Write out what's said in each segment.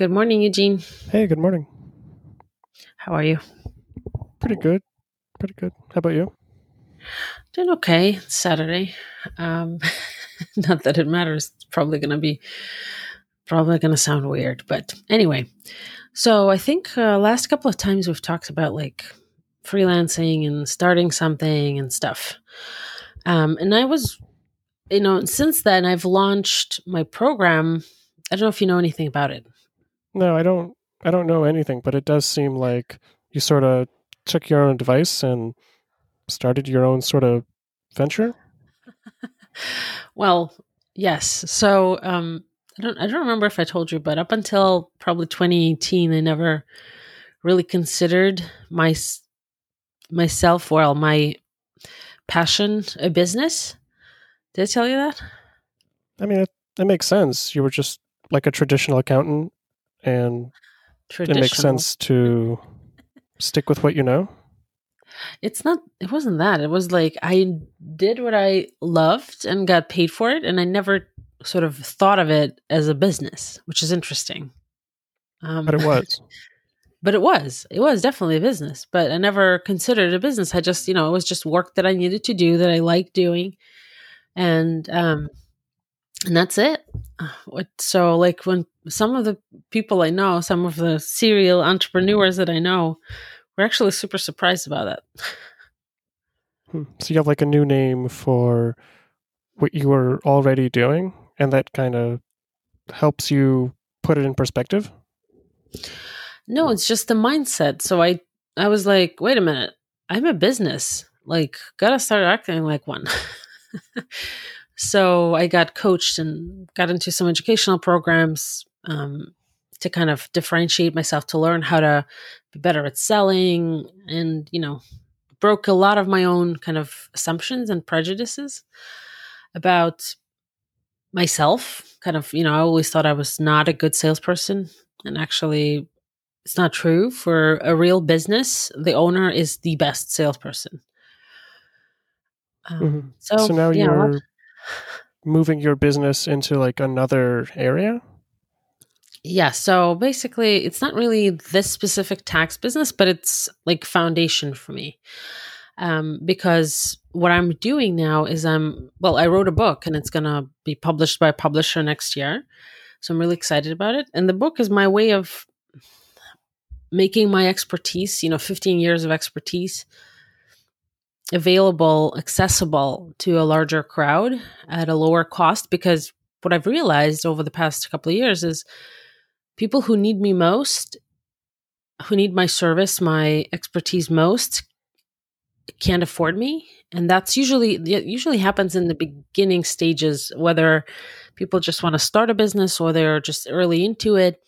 Good morning, Eugene. Hey, good morning. How are you? Pretty good. Pretty good. How about you? Doing okay. It's Saturday. Um, not that it matters. It's probably going to be, probably going to sound weird. But anyway, so I think uh, last couple of times we've talked about like freelancing and starting something and stuff. Um, and I was, you know, since then I've launched my program. I don't know if you know anything about it. No, I don't. I don't know anything, but it does seem like you sort of took your own advice and started your own sort of venture. well, yes. So um, I don't. I don't remember if I told you, but up until probably 2018, I never really considered my myself, well, my passion, a business. Did I tell you that? I mean, it, it makes sense. You were just like a traditional accountant and it makes sense to stick with what you know? It's not it wasn't that. It was like i did what i loved and got paid for it and i never sort of thought of it as a business which is interesting. Um, but it was. but it was. It was definitely a business but i never considered a business. I just you know it was just work that i needed to do that i liked doing. And um and that's it. So, like, when some of the people I know, some of the serial entrepreneurs that I know, were actually super surprised about that. Hmm. So, you have like a new name for what you were already doing, and that kind of helps you put it in perspective? No, it's just the mindset. So, I, I was like, wait a minute, I'm a business. Like, gotta start acting like one. So I got coached and got into some educational programs um, to kind of differentiate myself to learn how to be better at selling and, you know, broke a lot of my own kind of assumptions and prejudices about myself. Kind of, you know, I always thought I was not a good salesperson. And actually, it's not true. For a real business, the owner is the best salesperson. Um, mm-hmm. so, so, now yeah, you're moving your business into like another area? Yeah. So basically, it's not really this specific tax business, but it's like foundation for me. Um, because what I'm doing now is I'm, well, I wrote a book and it's going to be published by a publisher next year. So I'm really excited about it. And the book is my way of making my expertise, you know, 15 years of expertise available, accessible to a larger crowd at a lower cost. Because what I've realized over the past couple of years is people who need me most, who need my service, my expertise most, can't afford me. And that's usually it usually happens in the beginning stages, whether people just want to start a business or they're just early into it,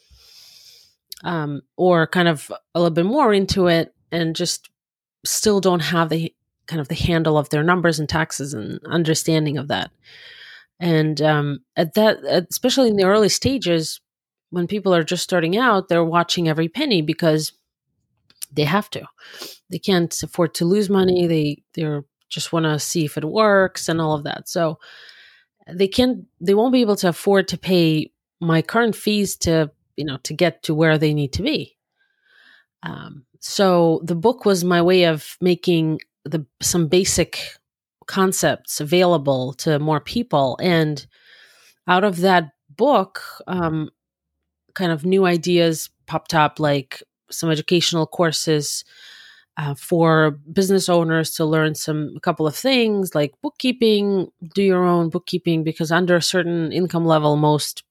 um, or kind of a little bit more into it and just still don't have the kind of the handle of their numbers and taxes and understanding of that. And um, at that, especially in the early stages, when people are just starting out, they're watching every penny because they have to. They can't afford to lose money. They they're just want to see if it works and all of that. So they can't. They won't be able to afford to pay my current fees to you know to get to where they need to be. Um, so the book was my way of making the some basic concepts available to more people. And out of that book um, kind of new ideas popped up like some educational courses uh, for business owners to learn some a couple of things like bookkeeping do your own bookkeeping because under a certain income level most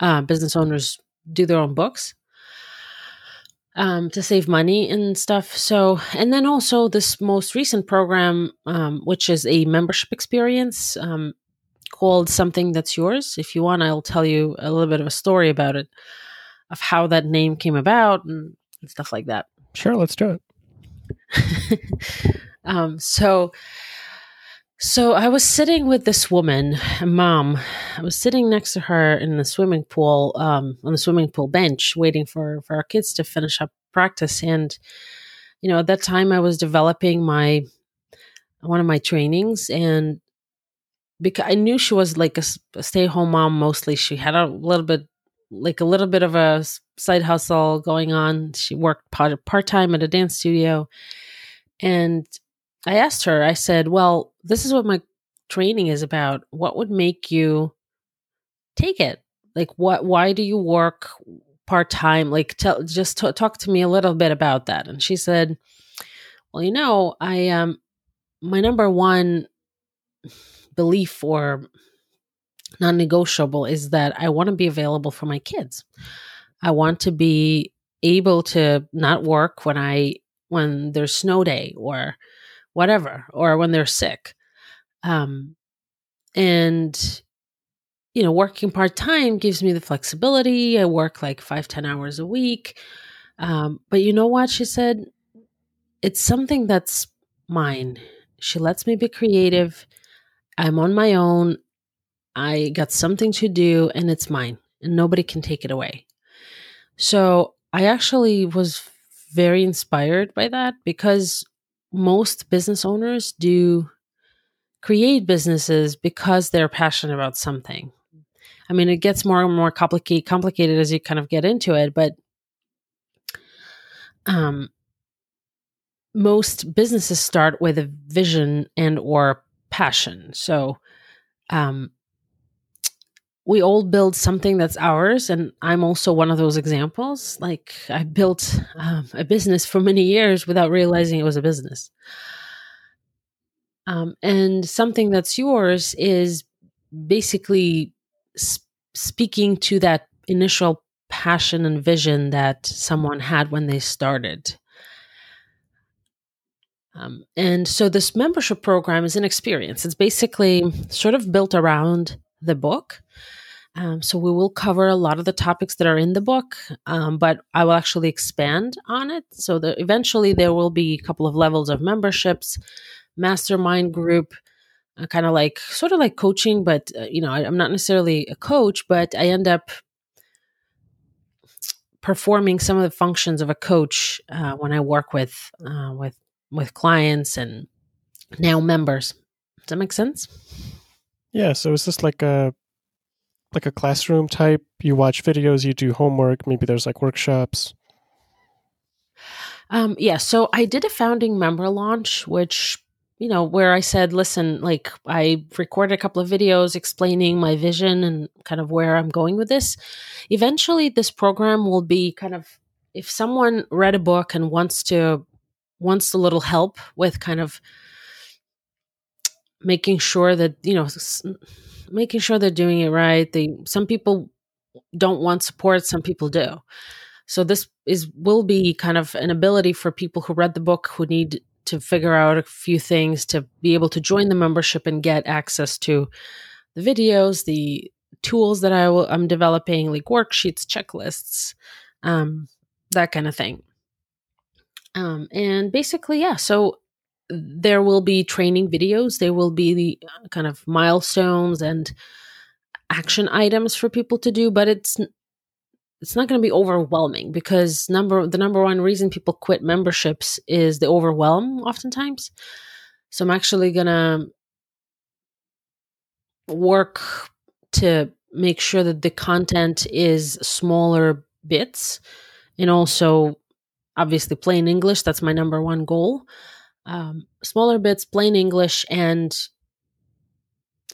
uh, business owners do their own books um, to save money and stuff. So, and then also this most recent program, um, which is a membership experience um, called Something That's Yours. If you want, I'll tell you a little bit of a story about it, of how that name came about and, and stuff like that. Sure, let's do it. Um, so, so I was sitting with this woman, a mom. I was sitting next to her in the swimming pool, um, on the swimming pool bench, waiting for for our kids to finish up practice. And you know, at that time, I was developing my one of my trainings, and because I knew she was like a, a stay home mom mostly, she had a little bit like a little bit of a side hustle going on. She worked part time at a dance studio. And I asked her, I said, Well, this is what my training is about. What would make you take it? Like, what, why do you work part time? Like, tell, just t- talk to me a little bit about that. And she said, Well, you know, I, um, my number one belief or non negotiable is that I want to be available for my kids. I want to be able to not work when I when there's snow day or whatever or when they're sick. Um and you know, working part time gives me the flexibility. I work like five, ten hours a week. Um, but you know what? She said, it's something that's mine. She lets me be creative. I'm on my own. I got something to do and it's mine and nobody can take it away. So I actually was very inspired by that because most business owners do create businesses because they're passionate about something. I mean, it gets more and more complicated, complicated as you kind of get into it, but um, most businesses start with a vision and or passion. So, um, we all build something that's ours and i'm also one of those examples. Like i built um, a business for many years without realizing it was a business. Um, and something that's yours is basically sp- speaking to that initial passion and vision that someone had when they started. Um, and so this membership program is an experience. It's basically sort of built around the book um, so we will cover a lot of the topics that are in the book, um, but I will actually expand on it. So that eventually there will be a couple of levels of memberships, mastermind group, uh, kind of like sort of like coaching, but uh, you know I, am not necessarily a coach, but I end up performing some of the functions of a coach uh, when I work with uh, with with clients and now members. Does that make sense? Yeah. So is this like a like a classroom type? You watch videos, you do homework, maybe there's like workshops. Um, yeah, so I did a founding member launch, which you know, where I said, listen, like I recorded a couple of videos explaining my vision and kind of where I'm going with this. Eventually, this program will be kind of if someone read a book and wants to wants a little help with kind of making sure that you know making sure they're doing it right. They some people don't want support, some people do. So this is will be kind of an ability for people who read the book who need to figure out a few things to be able to join the membership and get access to the videos, the tools that I will, I'm developing, like worksheets, checklists, um, that kind of thing. Um, and basically, yeah. So there will be training videos. There will be the uh, kind of milestones and action items for people to do, but it's it's not going to be overwhelming because number the number one reason people quit memberships is the overwhelm oftentimes. So I'm actually going to work to make sure that the content is smaller bits and also obviously plain English. That's my number one goal um, smaller bits, plain English, and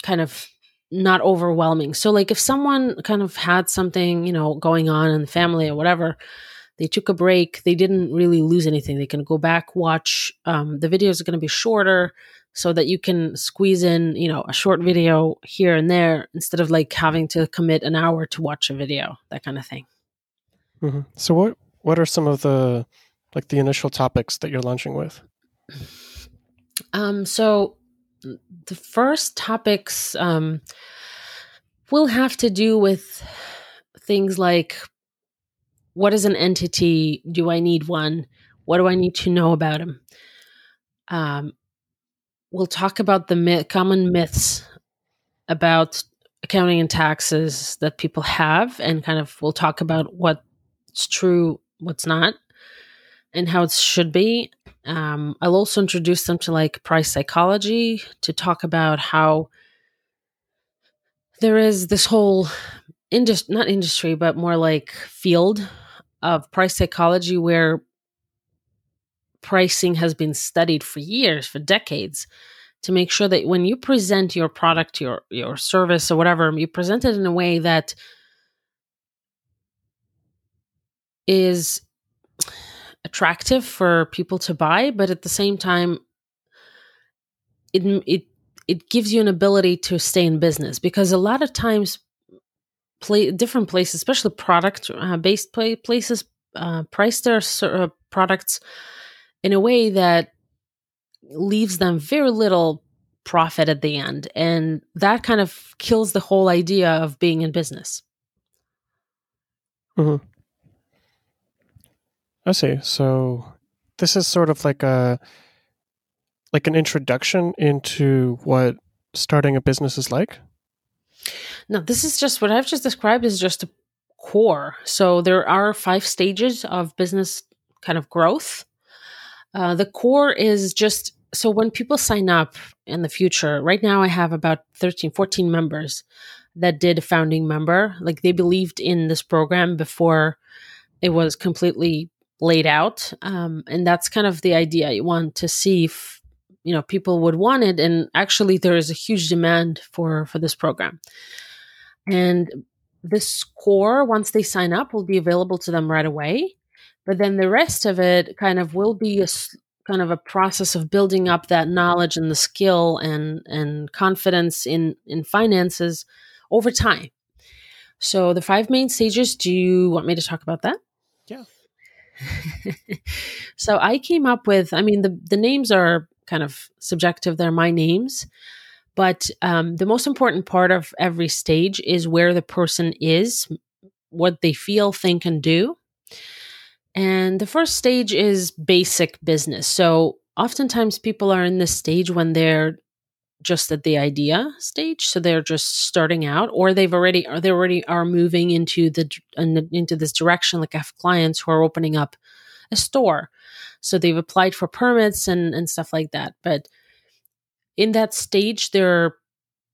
kind of not overwhelming. So, like, if someone kind of had something, you know, going on in the family or whatever, they took a break, they didn't really lose anything. They can go back, watch. Um, the videos are going to be shorter so that you can squeeze in, you know, a short video here and there instead of like having to commit an hour to watch a video, that kind of thing. Mm-hmm. So, what what are some of the like the initial topics that you're launching with? Um, so the first topics um, will have to do with things like what is an entity? Do I need one? What do I need to know about him? Um, we'll talk about the myth, common myths about accounting and taxes that people have, and kind of we'll talk about what's true, what's not, and how it should be. Um, I'll also introduce them to like price psychology to talk about how there is this whole industry, not industry, but more like field of price psychology where pricing has been studied for years, for decades, to make sure that when you present your product, your your service or whatever, you present it in a way that is attractive for people to buy, but at the same time it it it gives you an ability to stay in business because a lot of times play different places especially product uh, based play, places uh, price their uh, products in a way that leaves them very little profit at the end and that kind of kills the whole idea of being in business mm-hmm. I see so this is sort of like a like an introduction into what starting a business is like? No, this is just what I've just described is just a core. So there are five stages of business kind of growth. Uh, the core is just so when people sign up in the future, right now I have about 13, 14 members that did a founding member. Like they believed in this program before it was completely laid out. Um, and that's kind of the idea. You want to see if you know people would want it and actually there is a huge demand for for this program and this core once they sign up will be available to them right away but then the rest of it kind of will be a kind of a process of building up that knowledge and the skill and and confidence in in finances over time so the five main stages do you want me to talk about that yeah so i came up with i mean the the names are kind of subjective. They're my names. But um, the most important part of every stage is where the person is, what they feel, think, and do. And the first stage is basic business. So oftentimes people are in this stage when they're just at the idea stage so they're just starting out or they've already they already are moving into the uh, into this direction like i have clients who are opening up a store so they've applied for permits and, and stuff like that. But in that stage, they're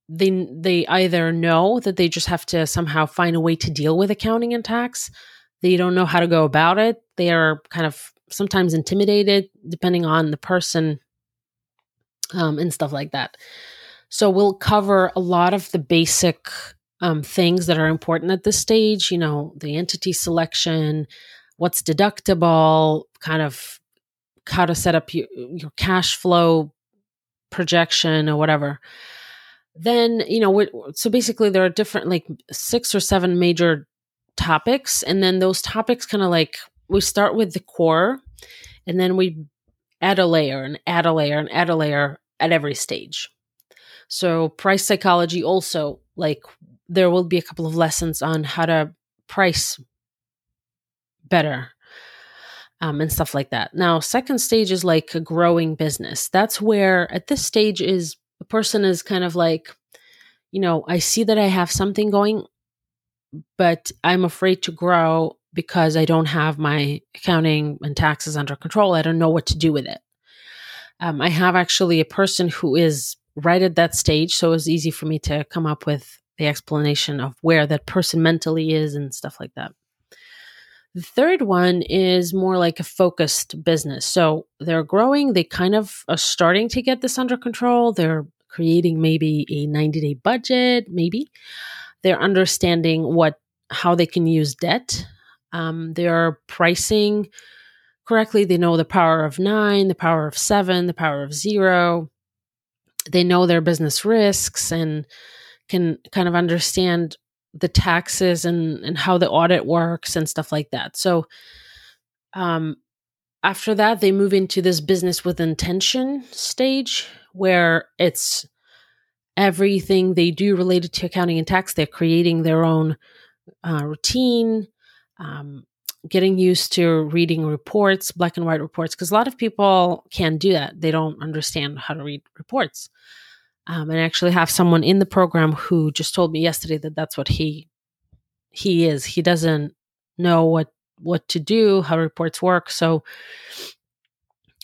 they they either know that they just have to somehow find a way to deal with accounting and tax. They don't know how to go about it. They are kind of sometimes intimidated, depending on the person, um, and stuff like that. So we'll cover a lot of the basic um, things that are important at this stage. You know, the entity selection, what's deductible, kind of how to set up your, your cash flow projection or whatever then you know so basically there are different like six or seven major topics and then those topics kind of like we start with the core and then we add a layer and add a layer and add a layer at every stage so price psychology also like there will be a couple of lessons on how to price better um, and stuff like that. Now, second stage is like a growing business. That's where at this stage is a person is kind of like, you know, I see that I have something going, but I'm afraid to grow because I don't have my accounting and taxes under control. I don't know what to do with it. Um, I have actually a person who is right at that stage, so it's easy for me to come up with the explanation of where that person mentally is and stuff like that. The third one is more like a focused business. So they're growing, they kind of are starting to get this under control. They're creating maybe a 90 day budget, maybe. They're understanding what how they can use debt. Um, they're pricing correctly. They know the power of nine, the power of seven, the power of zero. They know their business risks and can kind of understand the taxes and and how the audit works and stuff like that. So um after that they move into this business with intention stage where it's everything they do related to accounting and tax they're creating their own uh, routine um, getting used to reading reports black and white reports because a lot of people can't do that they don't understand how to read reports um, and I actually have someone in the program who just told me yesterday that that's what he he is. He doesn't know what what to do, how reports work. So,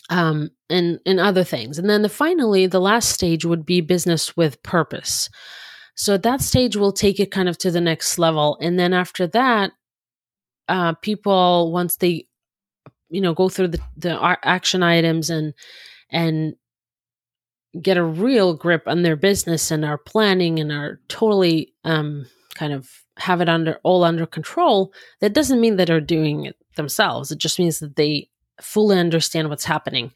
um, and and other things. And then the finally, the last stage would be business with purpose. So at that stage, we'll take it kind of to the next level. And then after that, uh, people, once they, you know, go through the, the action items and, and get a real grip on their business and are planning and are totally um, kind of have it under all under control, that doesn't mean that they're doing it themselves. It just means that they fully understand what's happening.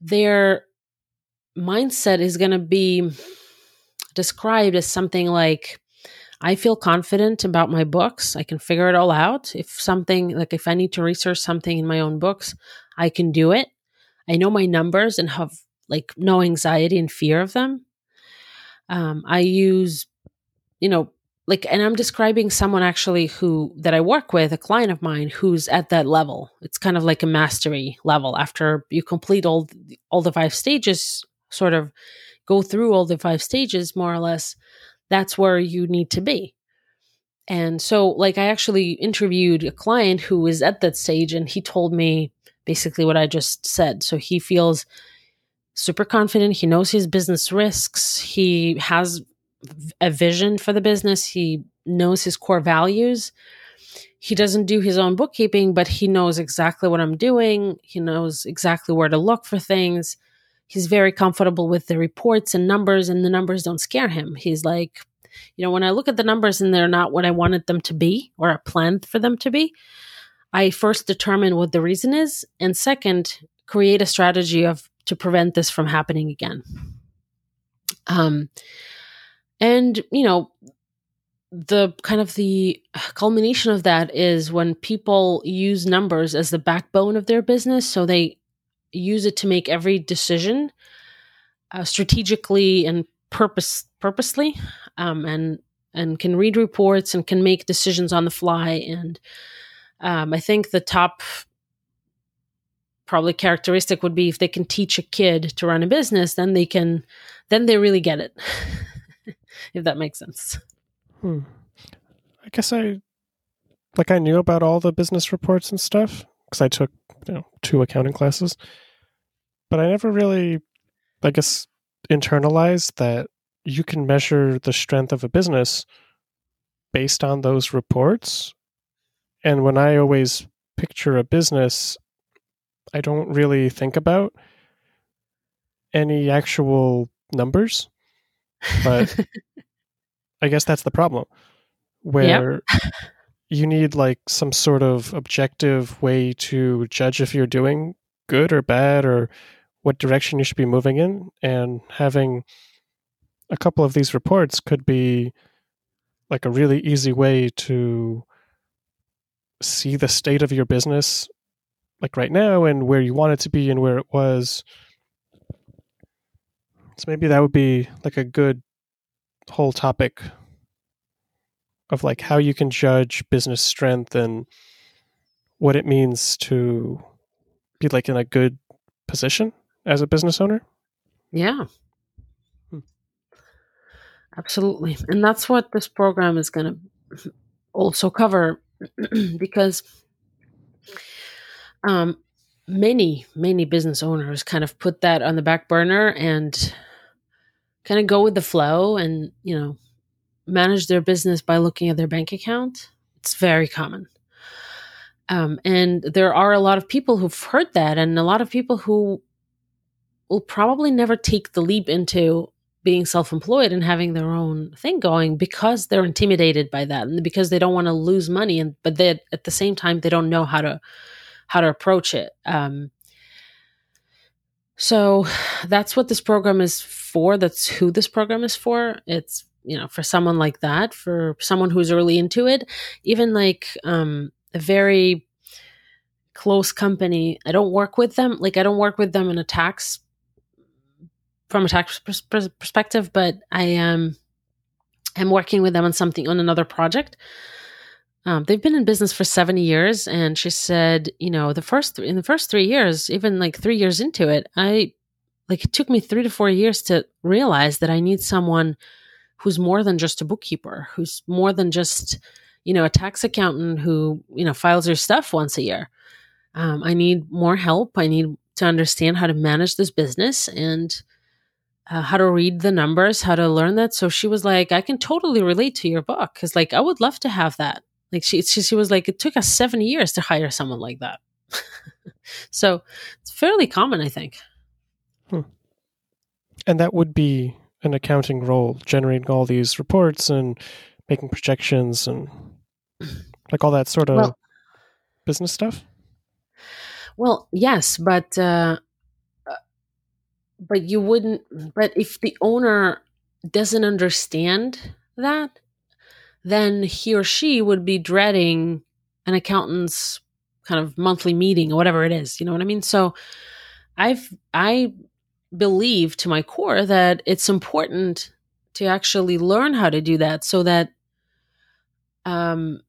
Their mindset is going to be described as something like I feel confident about my books. I can figure it all out. If something, like if I need to research something in my own books, I can do it. I know my numbers and have like no anxiety and fear of them. Um, I use, you know, like, and I'm describing someone actually who that I work with, a client of mine who's at that level. It's kind of like a mastery level. After you complete all all the five stages, sort of go through all the five stages, more or less, that's where you need to be. And so, like, I actually interviewed a client who is at that stage, and he told me basically what I just said. So he feels super confident. He knows his business risks. He has a vision for the business. He knows his core values. He doesn't do his own bookkeeping, but he knows exactly what I'm doing. He knows exactly where to look for things. He's very comfortable with the reports and numbers, and the numbers don't scare him. He's like, you know, when I look at the numbers and they're not what I wanted them to be or I planned for them to be, I first determine what the reason is, and second, create a strategy of to prevent this from happening again. Um, and you know, the kind of the culmination of that is when people use numbers as the backbone of their business, so they use it to make every decision uh, strategically and purpose purposely, um, and and can read reports and can make decisions on the fly. And um, I think the top probably characteristic would be if they can teach a kid to run a business, then they can, then they really get it. if that makes sense. Hmm. I guess I, like, I knew about all the business reports and stuff because I took, you know, two accounting classes, but I never really, I guess, internalized that you can measure the strength of a business based on those reports. And when I always picture a business I don't really think about any actual numbers, but I guess that's the problem where yep. you need like some sort of objective way to judge if you're doing good or bad or what direction you should be moving in and having a couple of these reports could be like a really easy way to see the state of your business like right now and where you want it to be and where it was. So maybe that would be like a good whole topic of like how you can judge business strength and what it means to be like in a good position as a business owner. Yeah. Hmm. Absolutely. And that's what this program is going to also cover because um, many many business owners kind of put that on the back burner and kind of go with the flow and you know manage their business by looking at their bank account it's very common um, and there are a lot of people who've heard that and a lot of people who will probably never take the leap into being self-employed and having their own thing going because they're intimidated by that and because they don't want to lose money and but they at the same time they don't know how to how to approach it. Um, so that's what this program is for. That's who this program is for. It's you know for someone like that, for someone who's really into it, even like um, a very close company. I don't work with them. Like I don't work with them in a tax from a tax pers- perspective, but I am. I'm working with them on something on another project um, they've been in business for 70 years, and she said, you know, the first th- in the first three years, even like three years into it, I like it took me three to four years to realize that I need someone who's more than just a bookkeeper, who's more than just you know a tax accountant who you know files her stuff once a year. Um, I need more help. I need to understand how to manage this business and uh, how to read the numbers, how to learn that. So she was like, I can totally relate to your book because, like, I would love to have that. Like, she, she, she was like, it took us seven years to hire someone like that. so it's fairly common, I think. Hmm. And that would be an accounting role, generating all these reports and making projections and like all that sort of well, business stuff. Well, yes, but uh, but you wouldn't but if the owner doesn't understand that then he or she would be dreading an accountant's kind of monthly meeting or whatever it is you know what i mean so i've i believe to my core that it's important to actually learn how to do that so that um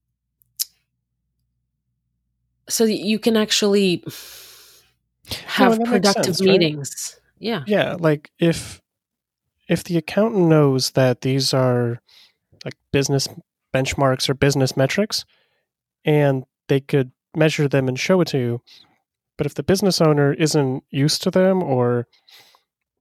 so that you can actually have productive sense, meetings right? Yeah. Yeah, like if if the accountant knows that these are like business benchmarks or business metrics and they could measure them and show it to you, but if the business owner isn't used to them or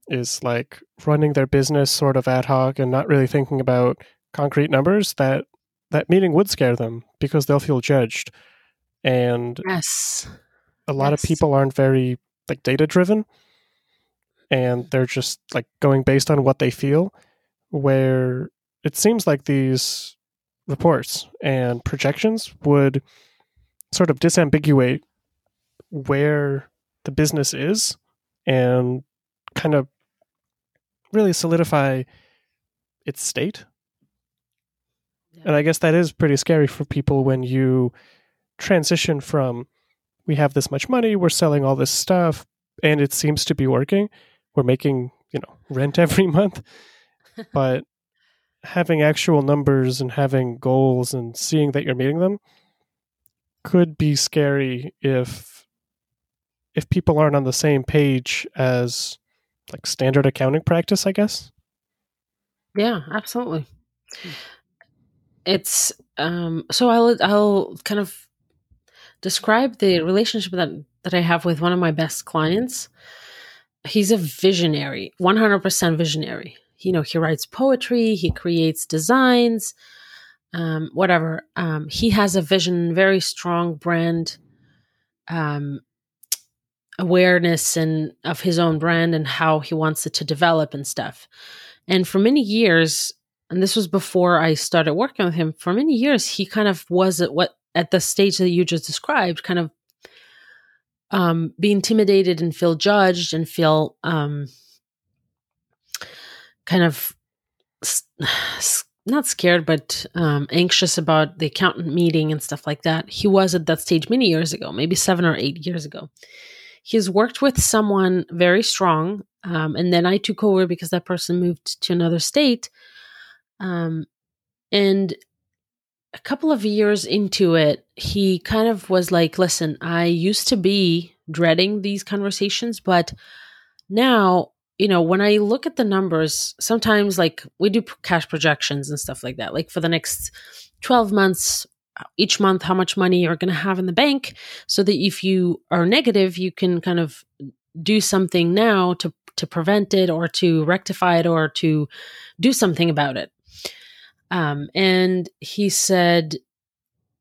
is like running their business sort of ad hoc and not really thinking about concrete numbers, that that meeting would scare them because they'll feel judged. And yes. a lot yes. of people aren't very like data driven and they're just like going based on what they feel where it seems like these reports and projections would sort of disambiguate where the business is and kind of really solidify its state. Yeah. And I guess that is pretty scary for people when you transition from we have this much money, we're selling all this stuff, and it seems to be working, we're making you know rent every month but having actual numbers and having goals and seeing that you're meeting them could be scary if if people aren't on the same page as like standard accounting practice i guess yeah absolutely it's um so i'll i'll kind of describe the relationship that that i have with one of my best clients he's a visionary, 100% visionary. You know, he writes poetry, he creates designs, um, whatever. Um, he has a vision, very strong brand um, awareness and of his own brand and how he wants it to develop and stuff. And for many years, and this was before I started working with him, for many years he kind of was at what at the stage that you just described, kind of um, be intimidated and feel judged and feel um, kind of not scared, but um, anxious about the accountant meeting and stuff like that. He was at that stage many years ago, maybe seven or eight years ago. He's worked with someone very strong, um, and then I took over because that person moved to another state. Um, and a couple of years into it, he kind of was like, listen, I used to be dreading these conversations, but now, you know, when I look at the numbers, sometimes like we do cash projections and stuff like that, like for the next 12 months, each month, how much money you're going to have in the bank, so that if you are negative, you can kind of do something now to to prevent it or to rectify it or to do something about it. Um, and he said,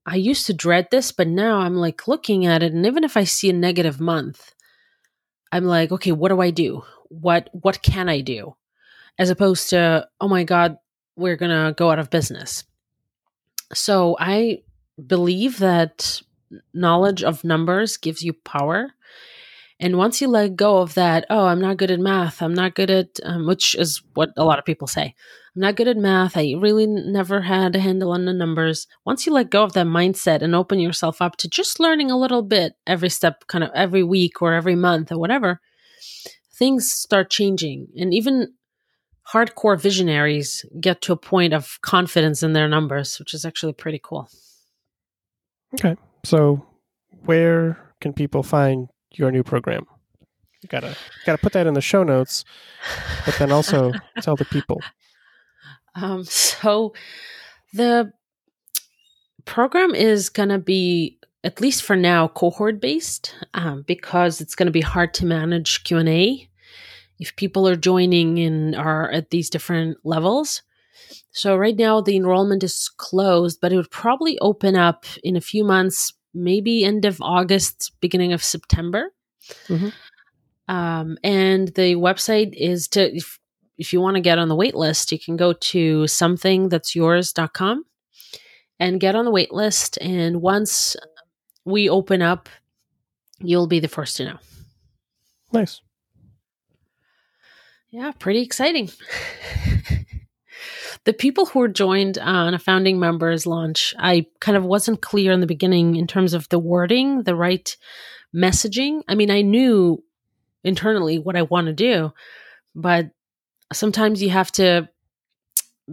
I used to dread this, but now I'm like looking at it, and even if I see a negative month, I'm like, okay, what do I do? What what can I do? As opposed to, oh my God, we're gonna go out of business. So I believe that knowledge of numbers gives you power and once you let go of that, oh, I'm not good at math, I'm not good at, um, which is what a lot of people say, I'm not good at math, I really never had a handle on the numbers. Once you let go of that mindset and open yourself up to just learning a little bit every step, kind of every week or every month or whatever, things start changing. And even hardcore visionaries get to a point of confidence in their numbers, which is actually pretty cool. Okay. So, where can people find your new program. You gotta gotta put that in the show notes, but then also tell the people. Um, so the program is gonna be at least for now cohort based um, because it's going to be hard to manage q&a if people are joining and are at these different levels. So right now the enrollment is closed, but it would probably open up in a few months, maybe end of August, beginning of September. Mhm. Um, and the website is to if, if you want to get on the wait list, you can go to somethingthat'syours.com and get on the wait list. And once we open up, you'll be the first to know. Nice. Yeah, pretty exciting. the people who were joined on a founding members launch, I kind of wasn't clear in the beginning in terms of the wording, the right messaging. I mean, I knew internally what I want to do, but sometimes you have to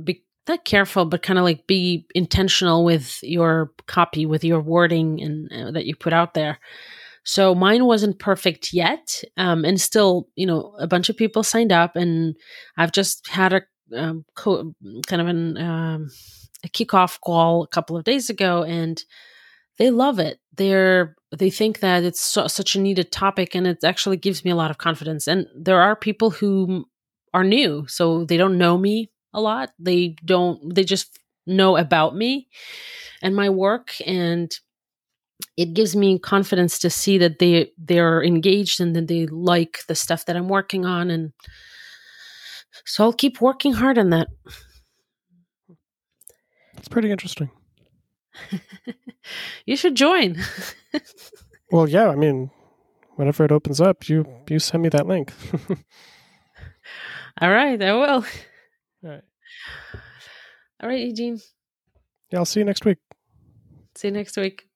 be not careful, but kind of like be intentional with your copy, with your wording, and uh, that you put out there. So mine wasn't perfect yet, um, and still, you know, a bunch of people signed up, and I've just had a um, co- kind of an um, a kickoff call a couple of days ago, and they love it. They're they think that it's so, such a needed topic, and it actually gives me a lot of confidence. And there are people who are new, so they don't know me a lot. They don't. They just know about me and my work, and it gives me confidence to see that they they're engaged and that they like the stuff that I'm working on and so I'll keep working hard on that. It's pretty interesting. you should join. Well, yeah, I mean, whenever it opens up, you you send me that link. All right, I will. All right. All right, Eugene. Yeah, I'll see you next week. See you next week.